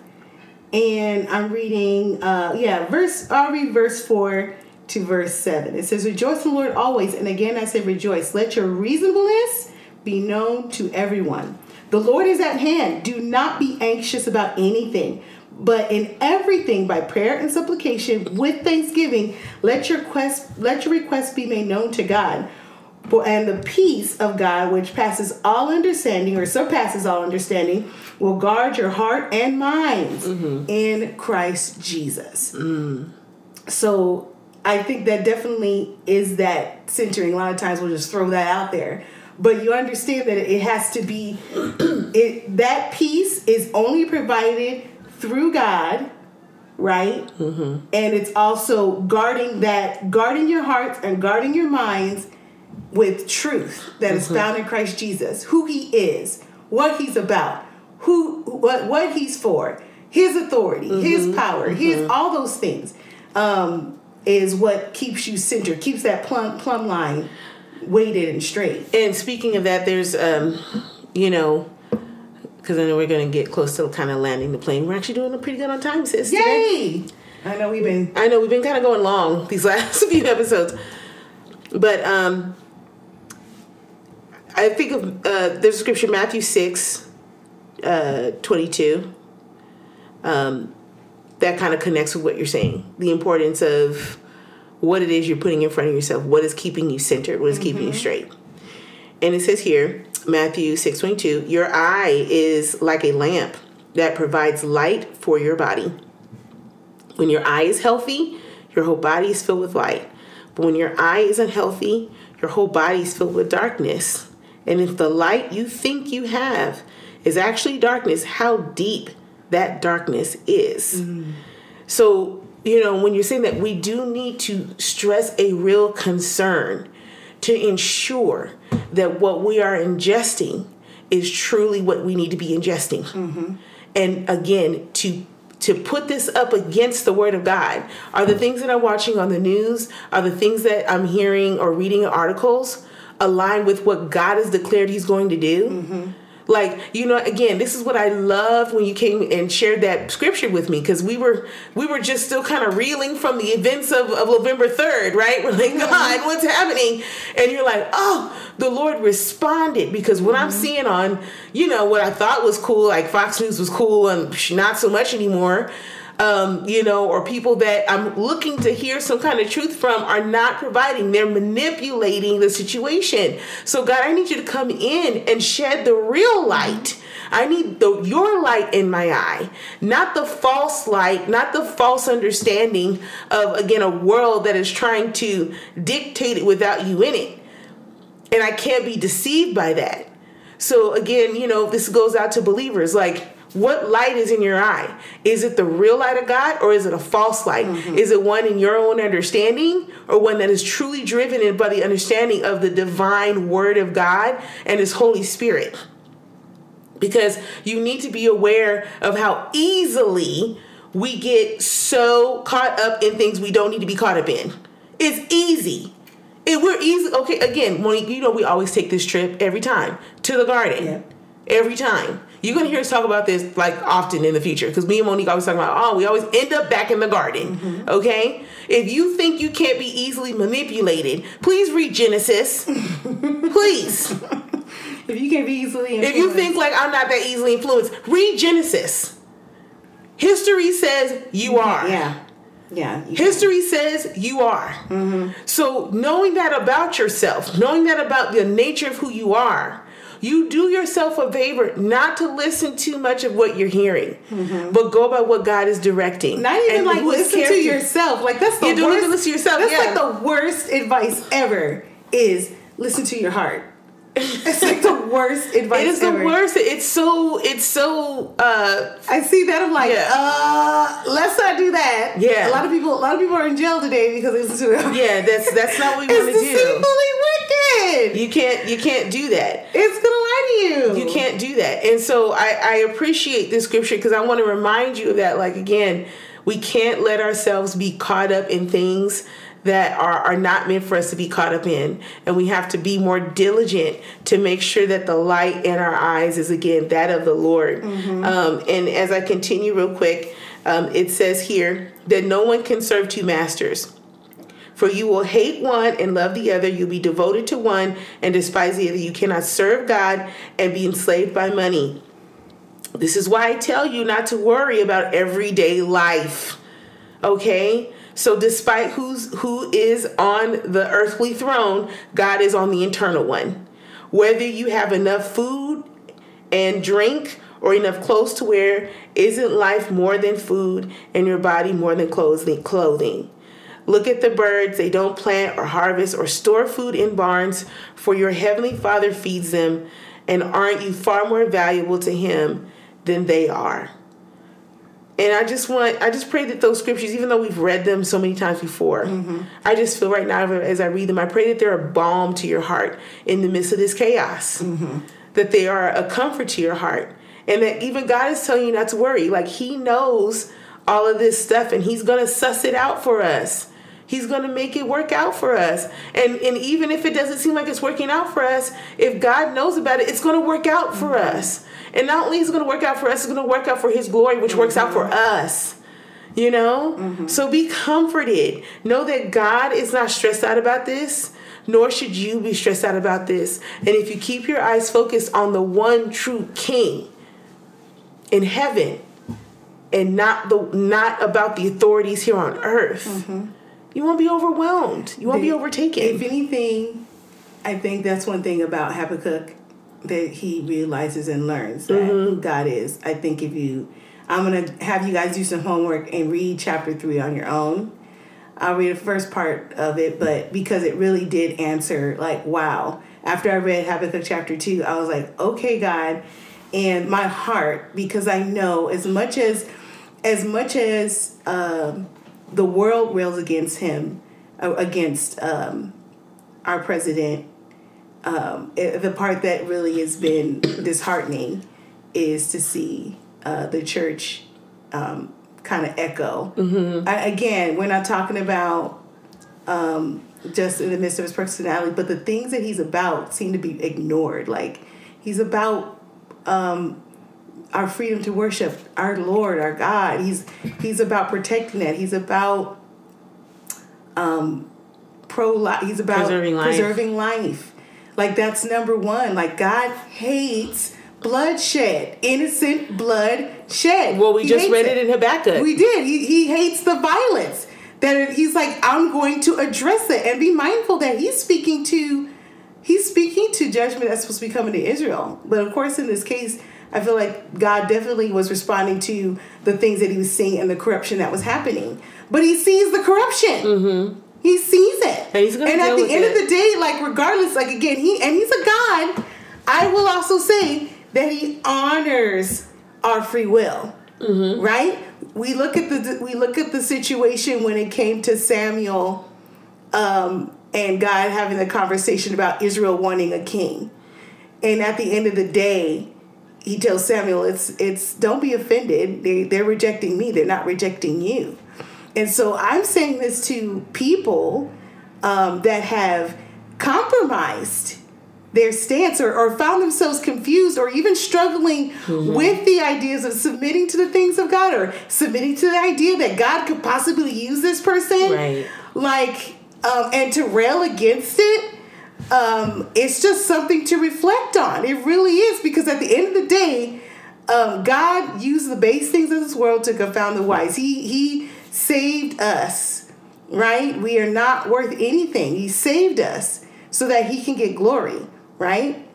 and I'm reading uh yeah verse. I'll read verse four to verse 7. It says, Rejoice in the Lord always. And again, I say, Rejoice. Let your reasonableness be known to everyone. The Lord is at hand. Do not be anxious about anything, but in everything by prayer and supplication with thanksgiving, let your quest let your requests be made known to God. For and the peace of God, which passes all understanding or surpasses all understanding, will guard your heart and minds mm-hmm. in Christ Jesus. Mm. So I think that definitely is that centering. A lot of times we'll just throw that out there but you understand that it has to be it that peace is only provided through God right? Mm-hmm. And it's also guarding that, guarding your hearts and guarding your minds with truth that mm-hmm. is found in Christ Jesus, who He is, what He's about, who what what He's for, His authority, mm-hmm. His power, His mm-hmm. all those things. Um, is what keeps you centered, keeps that plumb plumb line weighted and straight. And speaking of that, there's um, you know, because I know we're going to get close to kind of landing the plane. We're actually doing a pretty good on time, sis. Yay! Today. I know we've been. I know we've been kind of going long these last few episodes, but um, I think of uh, there's a scripture Matthew six, uh, twenty two. Um, that kind of connects with what you're saying. The importance of what it is you're putting in front of yourself. What is keeping you centered? What is mm-hmm. keeping you mm-hmm. straight? And it says here, Matthew 6 22, your eye is like a lamp that provides light for your body. When your eye is healthy, your whole body is filled with light. But when your eye is unhealthy, your whole body is filled with darkness. And if the light you think you have is actually darkness, how deep that darkness is. Mm. So, you know, when you're saying that, we do need to stress a real concern to ensure that what we are ingesting is truly what we need to be ingesting. Mm-hmm. And again, to to put this up against the word of God are the things that I'm watching on the news, are the things that I'm hearing or reading articles align with what God has declared he's going to do. Mm-hmm like, you know, again, this is what I love when you came and shared that scripture with me because we were we were just still kind of reeling from the events of, of November 3rd, right? We're like, God, what's happening? And you're like, oh, the Lord responded because what mm-hmm. I'm seeing on, you know, what I thought was cool, like Fox News was cool and not so much anymore um, you know, or people that I'm looking to hear some kind of truth from are not providing. They're manipulating the situation. So, God, I need you to come in and shed the real light. I need the, your light in my eye, not the false light, not the false understanding of, again, a world that is trying to dictate it without you in it. And I can't be deceived by that. So, again, you know, this goes out to believers like, what light is in your eye? Is it the real light of God or is it a false light? Mm-hmm. Is it one in your own understanding or one that is truly driven by the understanding of the divine word of God and his Holy Spirit? Because you need to be aware of how easily we get so caught up in things we don't need to be caught up in. It's easy. It, we're easy. Okay, again, Monique, you know we always take this trip every time to the garden. Yeah. Every time. You're gonna hear us talk about this like often in the future because me and Monique always talk about oh we always end up back in the garden. Mm-hmm. Okay, if you think you can't be easily manipulated, please read Genesis. please. If you can't be easily influenced. if you think like I'm not that easily influenced, read Genesis. History says you are. Yeah. Yeah. History says you are. Mm-hmm. So knowing that about yourself, knowing that about the nature of who you are, you do yourself a favor not to listen too much of what you're hearing, mm-hmm. but go by what God is directing. Not even and like listen to yourself. Like that's the you worst. listen to yourself. That's yeah. like the worst advice ever. Is listen to your heart. it's like the worst advice. It is ever. the worst. It's so. It's so. uh I see that. I'm like, yeah. uh, let's not do that. Yeah. A lot of people. A lot of people are in jail today because they listen to it. Yeah, that's that's not what we want to do. It's wicked. You can't. You can't do that. It's gonna lie to you. You can't do that. And so I, I appreciate this scripture because I want to remind you of that. Like again, we can't let ourselves be caught up in things that are, are not meant for us to be caught up in. And we have to be more diligent to make sure that the light in our eyes is again that of the Lord. Mm-hmm. Um, and as I continue real quick, um, it says here that no one can serve two masters. For you will hate one and love the other. You'll be devoted to one and despise the other. You cannot serve God and be enslaved by money. This is why I tell you not to worry about everyday life. Okay? So despite who's who is on the earthly throne, God is on the internal one. Whether you have enough food and drink or enough clothes to wear, isn't life more than food and your body more than clothing? Look at the birds, they don't plant or harvest or store food in barns, for your heavenly Father feeds them, and aren't you far more valuable to him than they are? And I just want, I just pray that those scriptures, even though we've read them so many times before, mm-hmm. I just feel right now as I read them, I pray that they're a balm to your heart in the midst of this chaos, mm-hmm. that they are a comfort to your heart, and that even God is telling you not to worry. Like He knows all of this stuff, and He's gonna suss it out for us. He's gonna make it work out for us, and and even if it doesn't seem like it's working out for us, if God knows about it, it's gonna work out for mm-hmm. us. And not only is it gonna work out for us, it's gonna work out for His glory, which works out for mm-hmm. us. You know? Mm-hmm. So be comforted. Know that God is not stressed out about this, nor should you be stressed out about this. And if you keep your eyes focused on the one true King in heaven and not the not about the authorities here on earth, you won't be overwhelmed. You won't be overtaken. If anything, I think that's one thing about Habakkuk that he realizes and learns that Mm-hmm. who God is. I think if you, I'm gonna have you guys do some homework and read chapter three on your own. I'll read the first part of it, but because it really did answer, like, wow. After I read Habakkuk chapter two, I was like, okay, God, and my heart, because I know as much as, as much as um, the world rails against him, uh, against um, our president, um, the part that really has been disheartening is to see uh, the church um, kind of echo. I, again, we're not talking about um, just in the midst of his personality, but the things that he's about seem to be ignored. Like he's about um, our freedom to worship our Lord, our God. He's he's about protecting that. He's about um, pro life. He's about Preserving life. preserving life. Like that's number one. Like God hates bloodshed, innocent blood shed. well, we He just read it in Habakkuk. we did. He, he hates the violence. That he's like, I'm going to address it and be mindful that he's speaking to, he's speaking to judgment that's supposed to be coming to Israel. But of course, in this case, I feel like God definitely was responding to the things that he was seeing and the corruption that was happening. But he sees the corruption. He sees it. Mm-hmm. And he's gonna and at the end it. of the day, like regardless, like again, he and he's a God. I will also say that he honors our free will. Mm-hmm. Right? We look at the we look at the situation when it came to Samuel um, and God having the conversation about Israel wanting a king. And at the end of the day, he tells Samuel, "It's it's don't be offended. They they're rejecting me. They're not rejecting you." And so I'm saying this to people um, that have compromised their stance or, or found themselves confused or even struggling with the ideas of submitting to the things of God or submitting to the idea that God could possibly use this person. Right. Like, um, and to rail against it, um, it's just something to reflect on. It really is because at the end of the day, um, God used the base things of this world to confound the wise. He He saved us, right? We are not worth anything. He saved us so that He can get glory, right?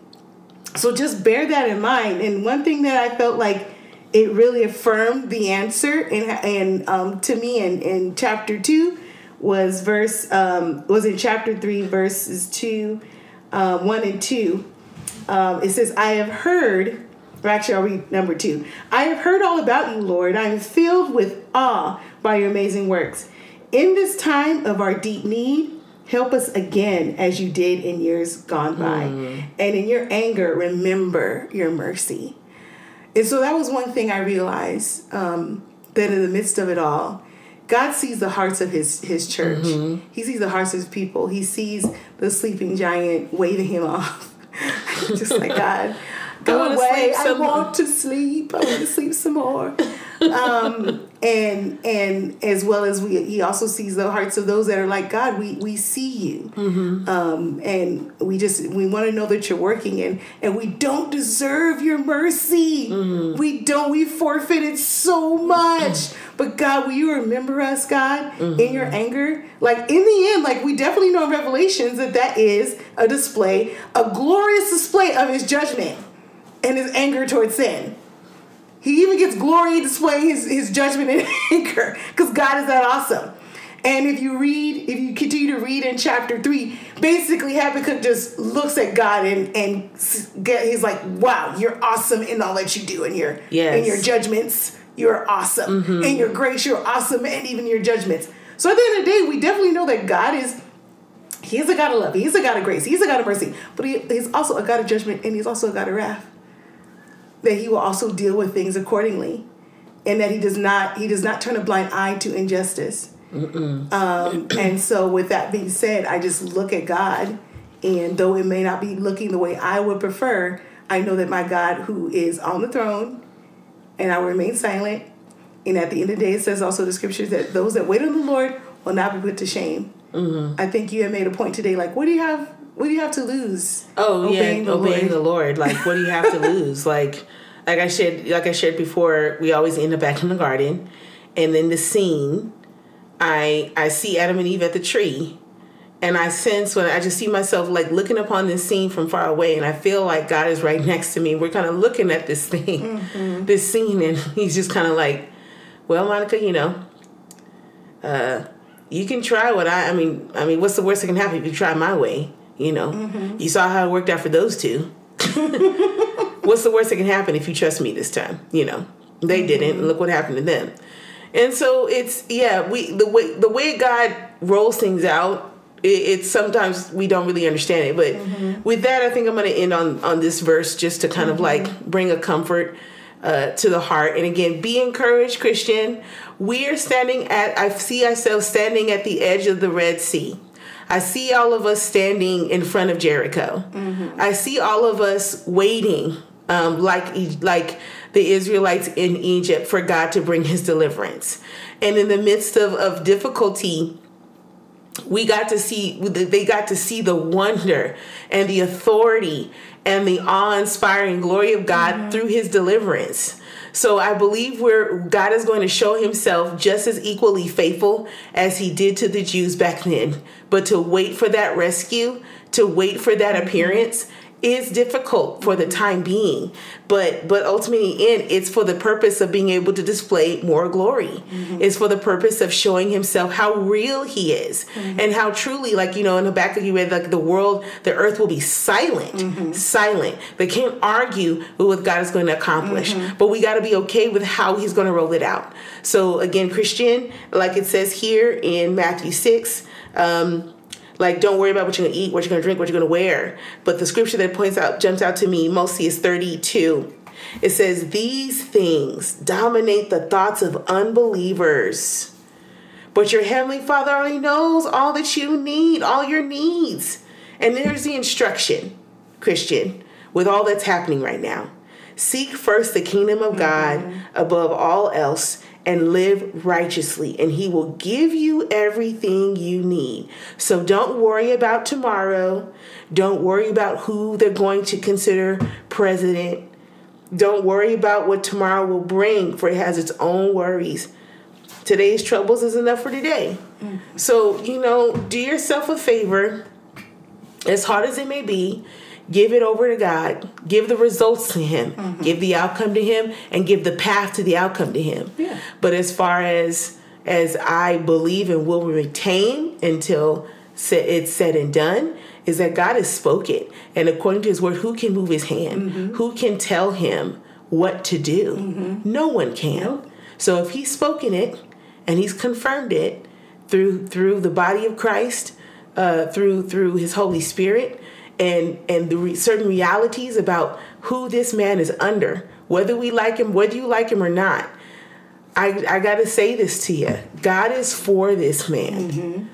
So just bear that in mind. And one thing that I felt like it really affirmed the answer and and um, to me in, in chapter two was verse um, was in chapter three verses two, uh, one and two. Um, it says, "I have heard." Or actually, I'll read number two. I have heard all about you, Lord. I am filled with awe by your amazing works. In this time of our deep need, help us again as you did in years gone by. And in your anger, remember your mercy. And so that was one thing I realized um, that in the midst of it all, God sees the hearts of his his church. He sees the hearts of his people. He sees the sleeping giant waving him off. Just like God, go wanna away. I want to sleep. I want to sleep some more. Um, and and as well as we, he also sees the hearts of those that are like God. We we see you, mm-hmm. um, and we just we want to know that you're working, and and we don't deserve your mercy. Mm-hmm. We don't. We forfeited so much, mm-hmm. but God, will you remember us, God, in your anger? Like in the end, like we definitely know in Revelations that that is a display, a glorious display of His judgment and His anger towards sin. He even gets glory displaying his, his judgment and anger because God is that awesome. And if you read, if you continue to read in chapter three, basically Habakkuk just looks at God and and get he's like, "Wow, you're awesome in all that you do in your Yes. and your judgments. you're awesome. Mm-hmm. And your grace, you're awesome, and even your judgments. So at the end of the day, we definitely know that God is He is a God of love. He's a God of grace. He's a God of mercy. But he, He's also a God of judgment and He's also a God of wrath. That He will also deal with things accordingly. And that He does not He does not turn a blind eye to injustice. Um, and so with that being said, I just look at God and though it may not be looking the way I would prefer, I know that my God who is on the throne and I will remain silent. And at the end of the day, it says also the scriptures that those that wait on the Lord will not be put to shame. I think you have made a point today. Like, what do you have? What do you have to lose? Oh Obeying yeah, the obeying Lord. the Lord. Like, what do you have to lose? Like, like I shared, like I shared before, we always end up back in the garden, and then the scene, I I see Adam and Eve at the tree, and I sense when I just see myself like looking upon this scene from far away, and I feel like God is right next to me. We're kind of looking at this thing, this scene, and He's just kind of like, "Well, Monica, you know, uh, you can try what I. I mean, I mean, what's the worst that can happen if you try my way? You know, mm-hmm. you saw how it worked out for those two. what's the worst that can happen if you trust me this time? You know, they didn't. and mm-hmm. Look what happened to them. And so it's yeah, we the way the way God rolls things out. It, it's sometimes we don't really understand it, but mm-hmm. with that, I think I'm going to end on on this verse just to kind of like bring a comfort uh, to the heart. And again, be encouraged, Christian. We are standing at. I see ourselves standing at the edge of the Red Sea. I see all of us standing in front of Jericho. I see all of us waiting, um, like like the Israelites in Egypt, for God to bring His deliverance. And in the midst of, of difficulty, we got to see they got to see the wonder and the authority and the awe-inspiring glory of God through his deliverance. So I believe where God is going to show himself just as equally faithful as he did to the Jews back then. But to wait for that rescue, to wait for that appearance is difficult for the time being but but ultimately in it's for the purpose of being able to display more glory. Mm-hmm. It's for the purpose of showing himself how real he is mm-hmm. and how truly like you know in the back of you read like the world the earth will be silent mm-hmm. silent. They can't argue with what god is going to accomplish but we got to be okay with how he's going to roll it out. So again christian like it says here in matthew 6 um like, don't worry about what you're gonna eat, what you're gonna drink, what you're gonna wear. But the scripture that points out, jumps out to me mostly is 32. It says, These things dominate the thoughts of unbelievers. But your heavenly Father already knows all that you need, all your needs. And there's the instruction, Christian, with all that's happening right now. Seek first the kingdom of God mm-hmm. above all else and live righteously, and He will give you everything you need. So don't worry about tomorrow. Don't worry about who they're going to consider president. Don't worry about what tomorrow will bring, for it has its own worries. Today's troubles is enough for today. Mm. So, you know, do yourself a favor, as hard as it may be, give it over to God, give the results to Him, mm-hmm. give the outcome to Him, and give the path to the outcome to Him. Yeah. But as far as as I believe and will retain until it's said and done, is that God has spoken, and according to His word, who can move His hand? Mm-hmm. Who can tell Him what to do? Mm-hmm. No one can. Nope. So if He's spoken it and He's confirmed it through through the body of Christ, uh, through through His Holy Spirit, and and the re- certain realities about who this man is under, whether we like him, whether you like him or not. I I got to say this to you. God is for this man. Mm-hmm.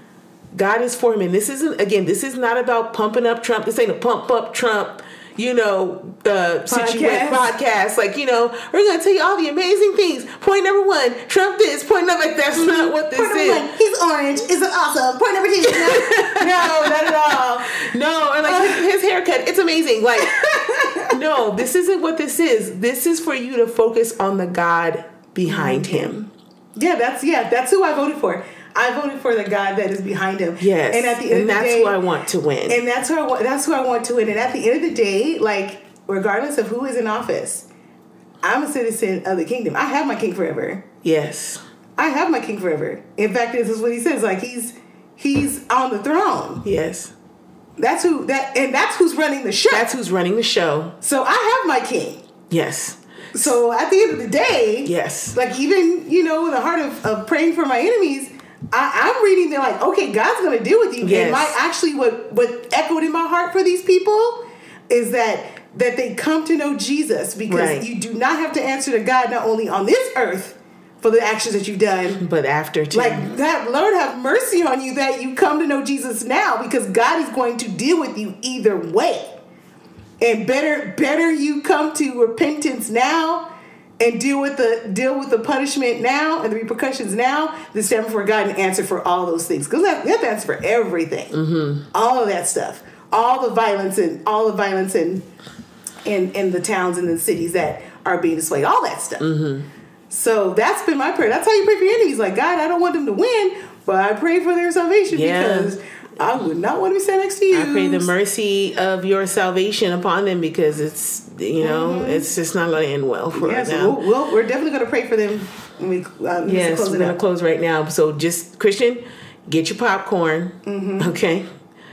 God is for him, and this isn't again. This is not about pumping up Trump. This ain't a pump up Trump. You know the situation Podcast. podcast. Like you know, we're gonna tell you all the amazing things. Point number one, Trump this. Point number like that's not what this Point number is. one, he's orange. Is it awesome? Point number two, no, no, not at all. No, and like his, his haircut, it's amazing. Like, no, this isn't what this is. This is for you to focus on the God behind him. Yeah, that's yeah, that's who I voted for. I voted for the God that is behind him. Yes, and at the end of that's the day, that's who I want to win. and that's who I want. That's who I want to win. And at the end of the day, like regardless of who is in office, I'm a citizen of the kingdom. I have my king forever. yes, I have my king forever. In fact, this is what he says. Like he's he's on the throne. yes. That's who that and that's who's running the show. That's who's running the show. so I have my king. Yes. So at the end of the day, Yes. like even you know in the heart of, of praying for my enemies I, i'm reading they're like okay god's gonna deal with you Yes. and my actually what what echoed in my heart for these people is that that they come to know jesus because Right. you do not have to answer to god not only on this earth for the actions that you've done But after too. like that lord have mercy on you that you come to know jesus now because god is going to deal with you either way and better better you come to repentance now and deal with the deal with the punishment now and the repercussions now than stand before God and answer for all those things because we have to answer for everything, mm-hmm. all of that stuff, all the violence and all the violence in in in the towns and the cities that are being displayed, all that stuff. Mm-hmm. So that's been my prayer. That's how you pray for your enemies. Like God, I don't want them to win, but I pray for their salvation Yeah. because I would not want to be sat next to you. I pray the mercy of your salvation upon them because it's you know Mm-hmm. it's just not going to end well for Yeah, right so now. we'll, we'll, we're definitely going to pray for them when we um, yes, we're going to close right now. So just Christian, get your popcorn, Mm-hmm. okay?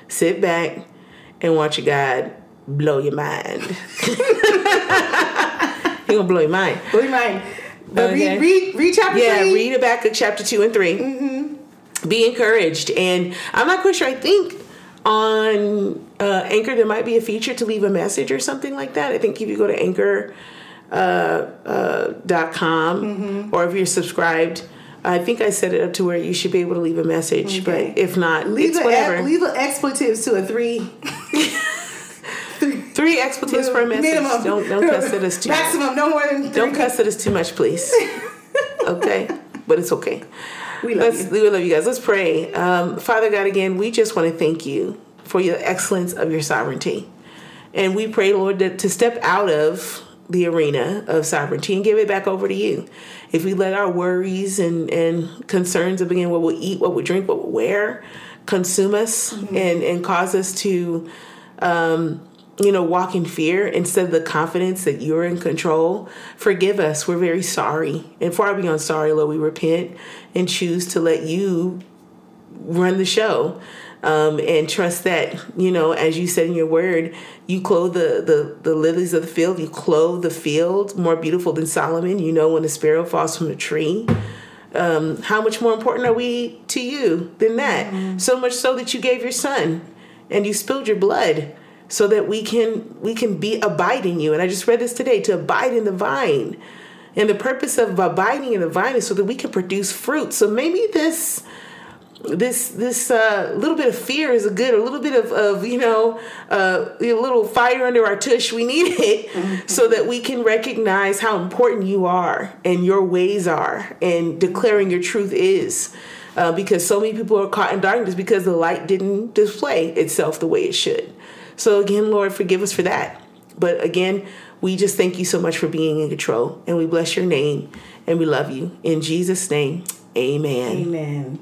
Sit back and watch your God blow your mind. he gonna blow your mind. Blow your mind. But Okay. read, read, read chapter Yeah, three. read Habakkuk chapter two and 3 Mm-hmm. Be encouraged, and I'm not quite sure. I think on uh, Anchor there might be a feature to leave a message or something like that. I think if you go to Anchor uh, uh, dot com Mm-hmm. or if you're subscribed, I think I set it up to where you should be able to leave a message. Okay. But if not, Leave it's the, whatever. ex- leave the expletives to a three. Three expletives per message. Minimum. Don't don't cuss at us too. much. Maximum, no more than three. Don't cuss at us too much, please. okay, but it's okay. We love Let's you. we love you guys. Let's pray. Um, Father God, again, we just want to thank you for your excellence of your sovereignty, and we pray, Lord, that to step out of the arena of sovereignty and give it back over to you. If we let our worries and and concerns of again what we'll eat, what we'll drink, what we'll wear, consume us and and cause us to you know, walk in fear instead of the confidence that you're in control. Forgive us. We're very sorry. And far beyond sorry, Lord, we repent and choose to let you run the show. Um, and trust that, you know, as you said in your word, you clothe the, the, the lilies of the field, you clothe the field more beautiful than Solomon. You know, when a sparrow falls from a tree, um, how much more important are we to you than that? So much so that you gave your son and you spilled your blood so that we can we can be abide in you. And I just read this today to abide in the vine. And the purpose of abiding in the vine is so that we can produce fruit. So maybe this this this uh, little bit of fear is a good, a little bit of, of you know, uh, a little fire under our tush. We need it so that we can recognize how important you are and your ways are, and declaring your truth is. Uh, because so many people are caught in darkness because the light didn't display itself the way it should. So again, Lord, forgive us for that. But again, we just thank you so much for being in control, and we bless your name, and we love you in Jesus' name. Amen. Amen.